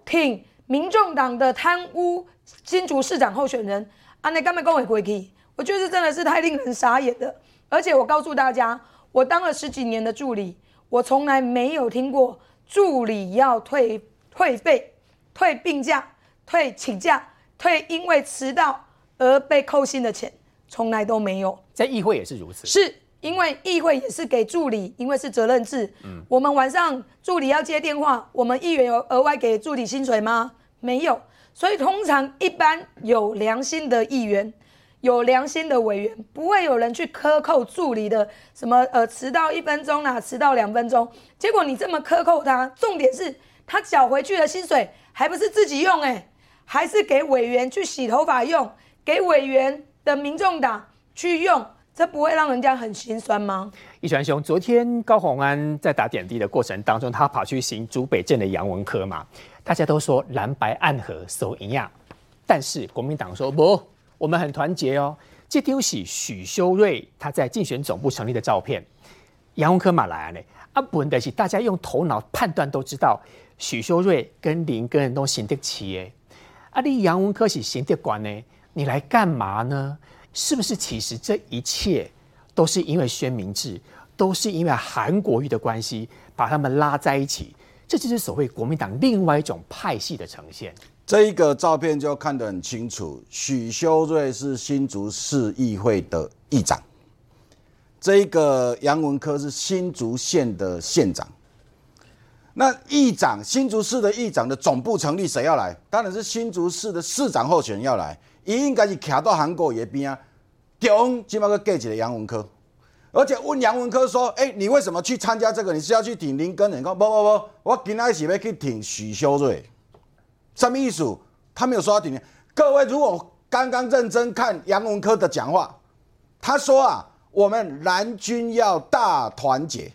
挺民众党的贪污新竹市长候选人，啊，那干嘛跟我回去？我觉得真的是太令人傻眼了。而且我告诉大家，我当了十几年的助理，我从来没有听过助理要退退费、退病假、退请假、退因为迟到而被扣薪的钱，从来都没有。在议会也是如此。是。因为议会也是给助理，因为是责任制。嗯，我们晚上助理要接电话，我们议员有额外给助理薪水吗？没有。所以通常一般有良心的议员，有良心的委员，不会有人去克扣助理的什么呃迟到一分钟啦，迟到两分钟。结果你这么克扣他，重点是他缴回去的薪水还不是自己用哎，还是给委员去洗头发用，给委员的民众党去用。这不会让人家很心酸吗？一传兄，昨天高鸿安在打点滴的过程当中，他跑去行竹北镇的杨文科嘛，大家都说蓝白暗合，手一样。但是国民党说不，我们很团结哦。这丢是许修睿他在竞选总部成立的照片，杨文科马来啊呢？啊，不的是大家用头脑判断都知道，许修睿跟林根人都行得起诶。啊，你杨文科是行得管呢？你来干嘛呢？是不是其实这一切都是因为宣明志，都是因为韩国瑜的关系，把他们拉在一起？这就是所谓国民党另外一种派系的呈现。这一个照片就看得很清楚，许修睿是新竹市议会的议长，这一个杨文科是新竹县的县长。那议长新竹市的议长的总部成立，谁要来？当然是新竹市的市长候选人要来。伊应该是徛到韩国爷边啊，中今麦个记一个杨文科，而且问杨文科说：“哎、你为什么去参加这个？你是要去挺林根人？”讲不不不，我今仔是要去挺许修睿。什么意思？他没有说要挺。各位如果刚刚认真看杨文科的讲话，他说啊，我们蓝军要大团结。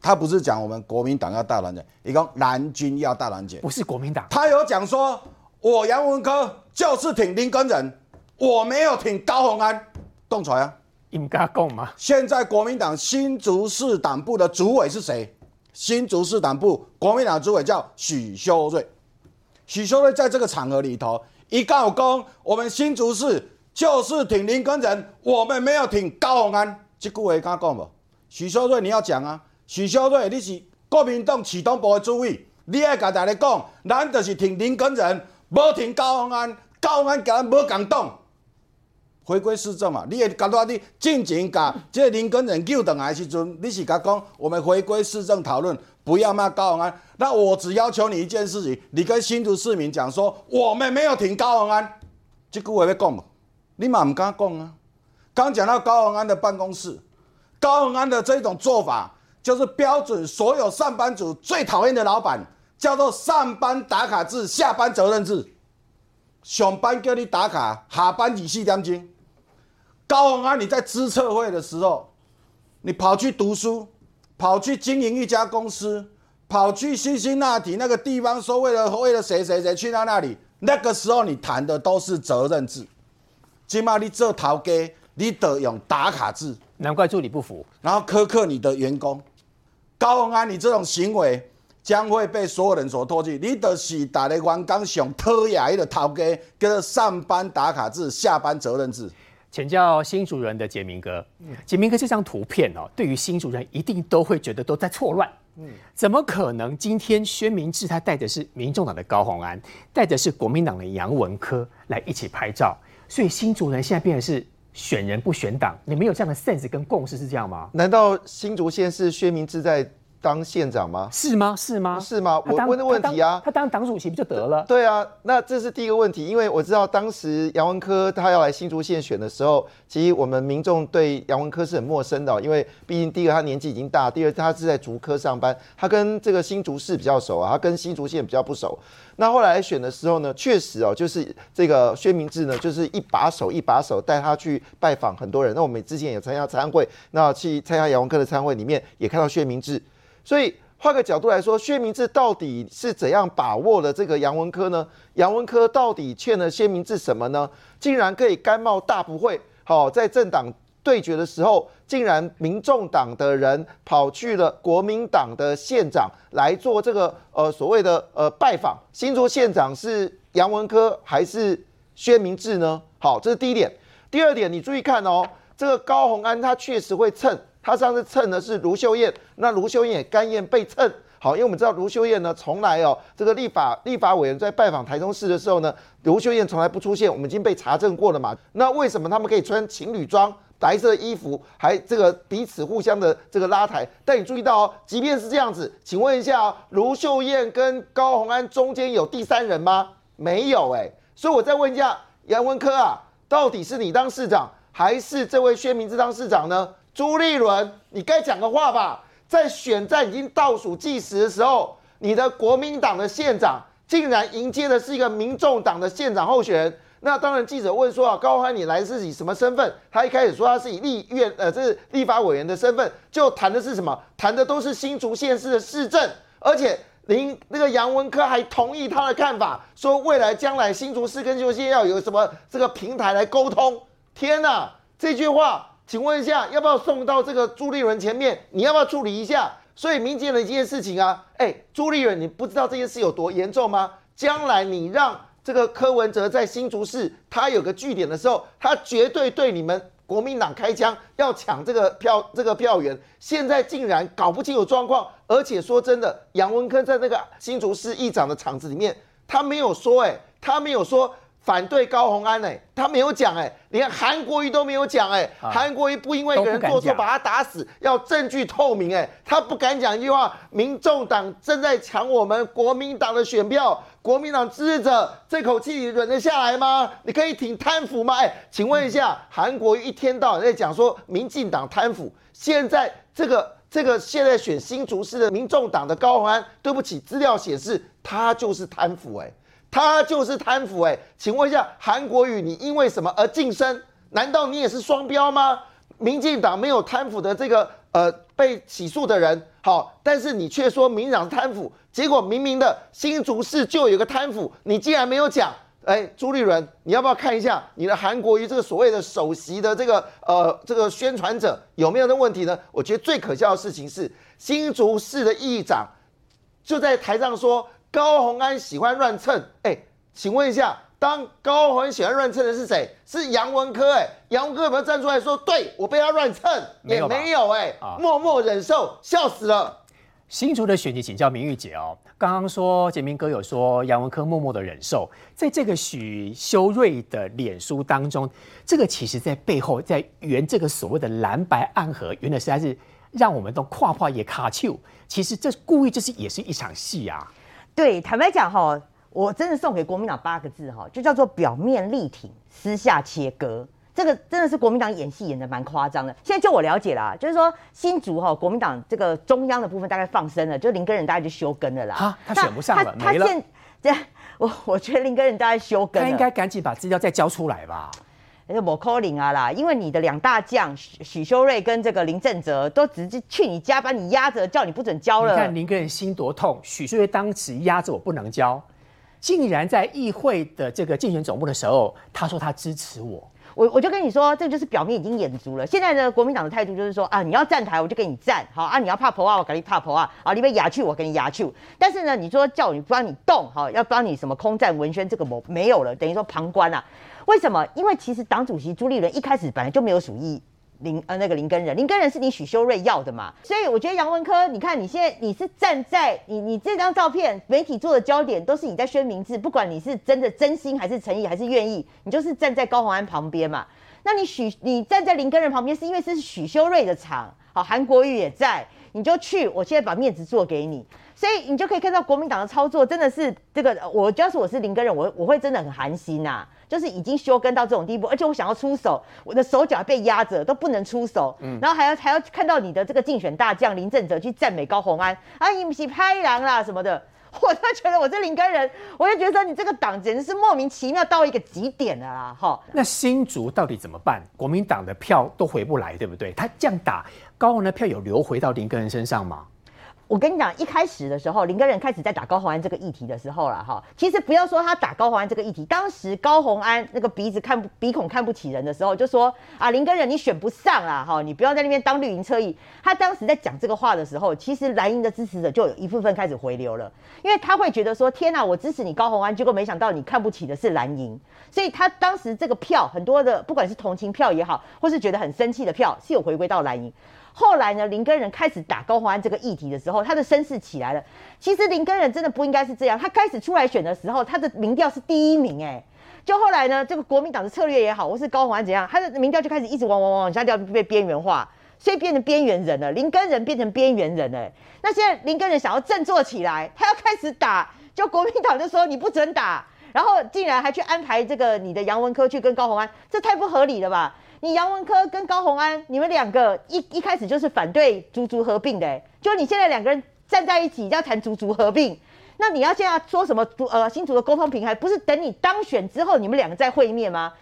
他不是讲我们国民党要大团结，一共蓝军要大团结。不是国民党，他有讲说，我杨文科就是挺林根人，我没有挺高鸿安，动出来啊！应该讲嘛？现在国民党新竹市党部的主委是谁？新竹市党部国民党主委叫许修睿。许修睿在这个场合里头，一告公，我们新竹市就是挺林根人，我们没有挺高鸿安。这句话敢讲不？许修睿，你要讲啊！许修睿，你是国民党启动部的主委，你爱甲大家讲，咱就是挺林根人，无停高鸿安，高鸿安甲咱无共党。回归市政嘛，你会感觉你进前甲这个林根人救回来的时阵，你是甲讲我们回归市政讨论，不要骂高鸿安。那我只要求你一件事情，你跟新竹市民讲说，我们没有停高鸿安，这句话要讲无？你嘛唔敢讲啊？刚讲到高鸿安的办公室，高鸿安的这种做法，就是标准所有上班族最讨厌的老板，叫做上班打卡制，下班责任制。上班叫你打卡，下班二十四点钟。高鸿安，你在资策会的时候，你跑去读书，跑去经营一家公司，跑去辛辛那提那个地方，说为了为了谁谁谁去到那里，那个时候你谈的都是责任制。起码你做头家，你得用打卡制，难怪助理不服。然后苛刻你的员工。高鸿安，你这种行为将会被所有人所唾弃。你就是打的员工上讨厌的头家，叫做上班打卡制，下班责任制。请教新主人的杰明哥，杰明哥这张图片哦，对于新主人一定都会觉得都在错乱。嗯，怎么可能？今天薛明志他带的是民众党的高鸿安，带的是国民党的杨文科来一起拍照，所以新主人现在变成是选人不选党。你们有这样的 sense 跟共识是这样吗？难道新竹县是薛明志在当县长吗？是吗？是吗？是吗？我问的问题啊他当党主席不就得了？对啊，那这是第一个问题，因为我知道当时杨文科他要来新竹县选的时候，其实我们民众对杨文科是很陌生的哦，因为毕竟第一个他年纪已经大，第二他是在竹科上班，他跟这个新竹市比较熟啊，他跟新竹县比较不熟。那后来选的时候呢，确实哦，就是这个薛明志呢，就是一把手一把手带他去拜访很多人。那我们之前也参加参会，那去参加杨文科的参会里面也看到薛明志，所以。换个角度来说，薛明志到底是怎样把握了这个杨文科呢？杨文科到底欠了薛明志什么呢？竟然可以甘冒大不讳，好、在政党对决的时候，竟然民众党的人跑去了国民党的县长来做这个呃所谓的呃拜访。新竹县长是杨文科还是薛明志呢？好，这是第一点。第二点，你注意看哦，这个高鸿安他确实会蹭。他上次蹭的是卢秀燕，那卢秀燕也甘愿被蹭。好，因为我们知道卢秀燕呢，从来哦，这个立法立法委员在拜访台中市的时候呢，卢秀燕从来不出现，我们已经被查证过了嘛。那为什么他们可以穿情侣装、白色衣服，还这个彼此互相的这个拉抬？但你注意到哦，即便是这样子，请问一下哦，卢秀燕跟高鸿安中间有第三人吗？没有哎、所以我再问一下杨文科啊，到底是你当市长，还是这位薛明志当市长呢？朱立伦，你该讲个话吧。在选战已经倒数计时的时候，你的国民党的县长竟然迎接的是一个民众党的县长候选人。那当然，记者问说啊，高欢你来是以什么身份？他一开始说他是以立院呃，这是立法委员的身份，就谈的是什么？谈的都是新竹县市的市政，而且林那个杨文科还同意他的看法，说未来将来新竹市跟新竹县要有什么这个平台来沟通。天哪，这句话。请问一下，要不要送到这个朱立伦前面？你要不要处理一下？所以明显的一件事情啊，哎，朱立伦，你不知道这件事有多严重吗？将来你让这个柯文哲在新竹市他有个据点的时候，他绝对对你们国民党开枪，要抢这个票这个票源。现在竟然搞不清楚状况，而且说真的，杨文科在那个新竹市议长的场子里面，他没有说，哎，他没有说。反对高红安哎，他没有讲哎，你看韩国瑜都没有讲哎，韩国瑜不因为一个人做错把他打死，要证据透明哎，他不敢讲一句话。民众党正在抢我们国民党的选票，国民党支持者这口气你忍得下来吗？你可以挺贪腐吗？哎，请问一下，韩国瑜一天到晚在讲说民进党贪腐，现在这个这个现在选新竹市的民众党的高红安，对不起，资料显示他就是贪腐哎。他就是贪腐哎，请问一下韩国瑜，你因为什么而晋升？难道你也是双标吗？民进党没有贪腐的这个呃被起诉的人，好，但是你却说民进党贪腐，结果明明的新竹市就有个贪腐，你竟然没有讲。哎，朱立伦，你要不要看一下你的韩国瑜这个所谓的首席的这个呃这个宣传者有没有的问题呢？我觉得最可笑的事情是新竹市的议长就在台上说。高鸿安喜欢乱蹭，哎，请问一下，当高鸿安喜欢乱蹭的是谁？是杨文科，哎，杨文科有没有站出来说，对我被他乱蹭？也没有，哎，默默忍受，笑死了。新竹的选举请教明玉姐哦，刚刚说杰明哥有说杨文科默默的忍受，在这个许修睿的脸书当中，这个其实在背后在圆这个所谓的蓝白暗合，圆的实在是让我们都跨跨也卡丘。其实这故意就是也是一场戏啊。对，坦白讲哈，我真的送给国民党八个字哈，就叫做表面力挺，私下切割。这个真的是国民党演戏演的蛮夸张的。现在就我了解啦，就是说新竹哈，国民党这个中央的部分大概放生了，就林根人大概就休根了啦。哈，他选不上了，没了。这我我觉得林根人大概休根，他应该赶紧把资料再交出来吧。那就我 calling 啊啦，因为你的两大将许许修睿跟这个林正泽都直接去你家把你压着，叫你不准交了。你看林根人心多痛，许修睿当时压着我不能交，竟然在议会的这个竞选总部的时候，他说他支持我。我我就跟你说，这就是表面已经演足了。现在呢国民党的态度就是说啊，你要站台我就给你站，好啊，你要怕婆啊我给你怕婆啊，啊，你被压去我给你压去。但是呢，你说叫你帮你动，好，要帮你什么空战文宣这个没没有了，等于说旁观了。为什么？因为其实党主席朱立伦一开始本来就没有属意林呃那个林根人，林根人是你许修睿要的嘛，所以我觉得杨文科，你看你现在你是站在你你这张照片，媒体做的焦点都是你在宣明字，不管你是真的真心还是诚意还是愿意，你就是站在高鸿安旁边嘛。那你许你站在林根人旁边，是因为是许修睿的场，好韩国瑜也在，你就去，我现在把面子做给你。所以你就可以看到国民党的操作真的是这个，我要是我是林根人，我我会真的很寒心呐，就是已经修根到这种地步，而且我想要出手，我的手脚被压着都不能出手，嗯，然后还要还要看到你的这个竞选大将林正哲去赞美高鸿安，啊，你不是拍狼啦什么的，我就觉得我这林根人，我就觉得你这个党简直是莫名其妙到一个极点的啦，哈。那新竹到底怎么办？国民党的票都回不来，对不对？他这样打高鸿的票有流回到林根人身上吗？我跟你讲，一开始的时候，林根人开始在打高红安这个议题的时候了哈。其实不要说他打高红安这个议题，当时高红安那个鼻子看鼻孔看不起人的时候，就说啊林根人你选不上啊哈，你不要在那边当绿营侧翼。他当时在讲这个话的时候，其实蓝营的支持者就有一部分开始回流了，因为他会觉得说天哪，我支持你高红安，结果没想到你看不起的是蓝营，所以他当时这个票很多的，不管是同情票也好，或是觉得很生气的票，是有回归到蓝营。后来呢，林根人开始打高宏安这个议题的时候，他的声势起来了。其实林根人真的不应该是这样，他开始出来选的时候，他的民调是第一名，哎，就后来呢，这个国民党的策略也好，或是高宏安怎样，他的民调就开始一直往往往下掉，被边缘化，所以变成边缘人了。林根人变成边缘人了。那现在林根人想要振作起来，他要开始打，就国民党就说你不准打，然后竟然还去安排这个你的杨文科去跟高宏安，这太不合理了吧？你杨文科跟高鸿安，你们两个一一开始就是反对足足合并的，就你现在两个人站在一起要谈足足合并，那你要现在说什么？呃，新竹的沟通平台不是等你当选之后你们两个再会面吗？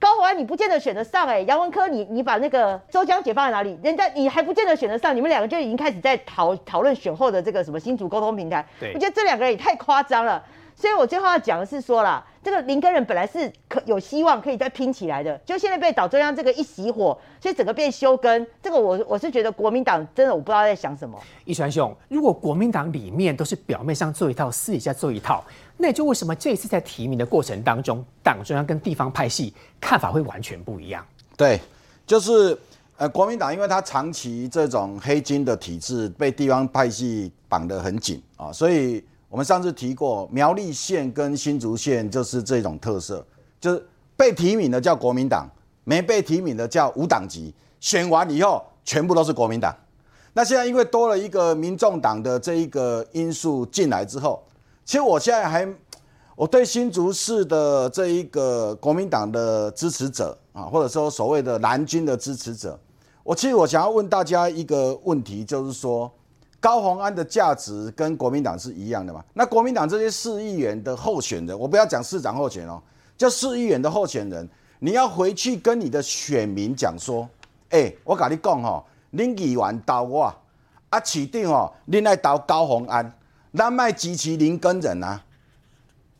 高鸿安你不见得选得上哎，杨文科你你把那个周江解放在哪里？人家你还不见得选得上，你们两个就已经开始在讨讨论选后的这个什么新竹沟通平台，我觉得这两个人也太夸张了。所以我最后要讲的是说啦，这个林根人本来是可有希望可以再拼起来的，就现在被岛中央这个一熄火，所以整个变休根。这个我我是觉得国民党真的我不知道在想什么。一川兄，如果国民党里面都是表面上做一套，私底下做一套，那也就为什么这一次在提名的过程当中，党中央跟地方派系看法会完全不一样？对，就是呃国民党，因为他长期这种黑金的体制被地方派系绑得很紧啊，所以。我们上次提过，苗栗县跟新竹县就是这种特色，就是被提名的叫国民党，没被提名的叫无党籍。选完以后，全部都是国民党。那现在因为多了一个民众党的这一个因素进来之后，其实我现在还我对新竹市的这一个国民党的支持者啊，或者说所谓的蓝军的支持者，我其实我想要问大家一个问题，就是说高鸿安的价值跟国民党是一样的嘛？那国民党这些市议员的候选人，我不要讲市长候选人哦，就市议员的候选人，你要回去跟你的选民讲说，哎，我跟你讲吼。恁议员投我，啊市长哦，恁来投高鸿安，咱卖支持林根人啊，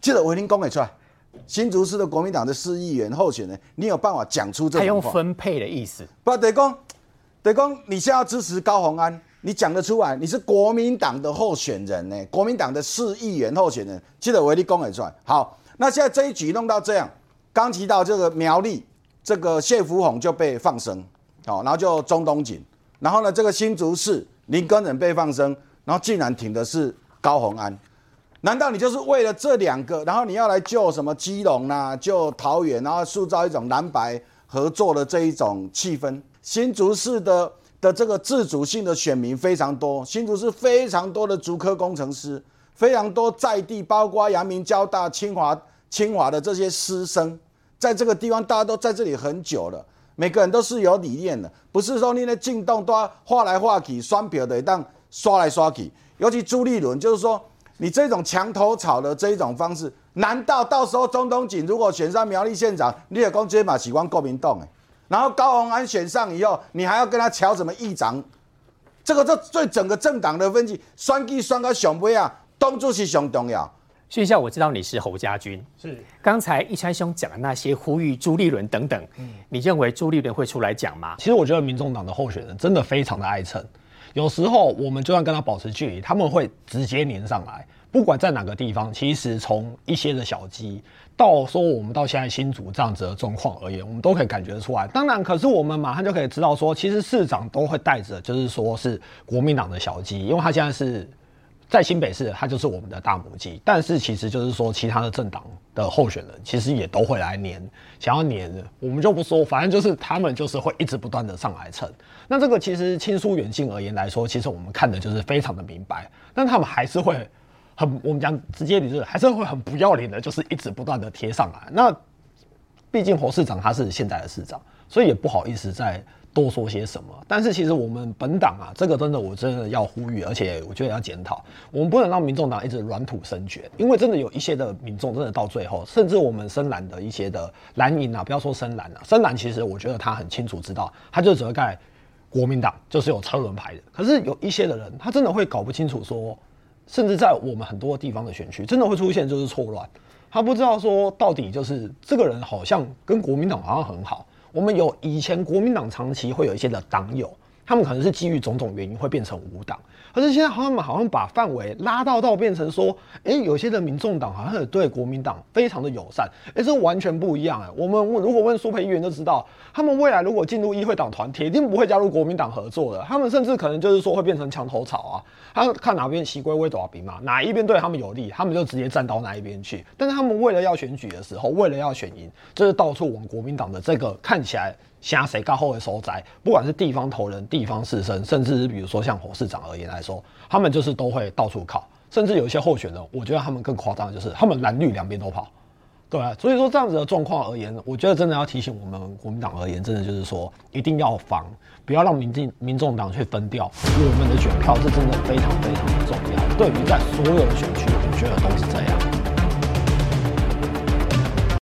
这个我恁讲会出来。新竹市的国民党的市议员候选人，你有办法讲出这他用分配的意思，不得讲，得讲，你现在要支持高鸿安，你讲得出来，你是国民党的候选人呢，国民党的市议员候选人，记得我你讲会出来。好，那现在这一局弄到这样，刚提到这个苗栗，这个谢福宏就被放生，好，然后就中东锦。然后呢，这个新竹市林根人被放生，然后竟然挺的是高鸿安，难道你就是为了这两个，然后你要来救什么基隆啊，救桃园，然后塑造一种蓝白合作的这一种气氛？新竹市的的这个自主性的选民非常多，新竹市非常多的竹科工程师，非常多在地，包括阳明交大、清华、清华的这些师生，在这个地方大家都在这里很久了。每个人都是有理念的，不是说你那进动都要画来画去，双票的当刷来刷去。尤其朱立伦，就是说你这种墙头草的这一种方式，难道到时候中东锦如果选上苗栗县长，你也讲这马喜欢国民党哎？然后高鸿安选上以后，你还要跟他瞧什么议长？这个这对整个政党的分析，双计双到上尾啊，当主是上重要。徐校，我知道你是侯家军，是刚才一川兄讲的那些呼吁朱立伦等等，嗯你认为朱立伦会出来讲吗？其实我觉得民众党的候选人真的非常的爱蹭，有时候我们就算跟他保持距离，他们会直接粘上来，不管在哪个地方。其实从一些的小鸡到说我们到现在新竹这样子的状况而言，我们都可以感觉得出来。当然，可是我们马上就可以知道说，其实市长都会带着，就是说是国民党的小鸡，因为他现在是。在新北市，他就是我们的大母鸡，但是其实就是说，其他的政党的候选人其实也都会来黏，想要黏的，我们就不说，反正就是他们就是会一直不断的上来蹭。那这个其实亲疏远近而言来说，其实我们看的就是非常的明白，但他们还是会很，我们讲直接点是，还是会很不要脸的，就是一直不断的贴上来。那毕竟侯市长他是现在的市长，所以也不好意思再。多说些什么？但是其实我们本党啊，这个真的我真的要呼吁，而且我觉得要检讨，我们不能让民众党一直软土生绝，因为真的有一些的民众真的到最后，甚至我们深蓝的一些的蓝营啊，不要说深蓝啊，深蓝其实我觉得他很清楚知道，他就只盖国民党就是有车轮牌的。可是有一些的人，他真的会搞不清楚说，甚至在我们很多地方的选区，真的会出现就是错乱，他不知道说到底就是这个人好像跟国民党好像很好。我们有以前国民党长期会有一些的党友，他们可能是基于种种原因会变成无党，可是现在他们好像把范围拉到到变成说，哎，有些的民众党好像对国民党非常的友善，哎，这完全不一样哎。我们如果问苏培议员就知道，他们未来如果进入议会党团，铁定不会加入国民党合作的，他们甚至可能就是说会变成墙头草啊。他看哪边西归威多少兵嘛，哪一边对他们有利，他们就直接站到哪一边去。但是他们为了要选举的时候，为了要选赢，就是到处往国民党的这个看起来瞎谁高后的收窄，不管是地方头人、地方士绅，甚至是比如说像侯市长而言来说，他们就是都会到处靠。甚至有一些候选人，我觉得他们更夸张的就是他们蓝绿两边都跑。对啊，所以说这样子的状况而言，我觉得真的要提醒我们国民党而言，真的就是说一定要防，不要让民进民众党去分掉我们的选票，这真的非常非常的重要。对于在所有的选区，我觉得都是这样。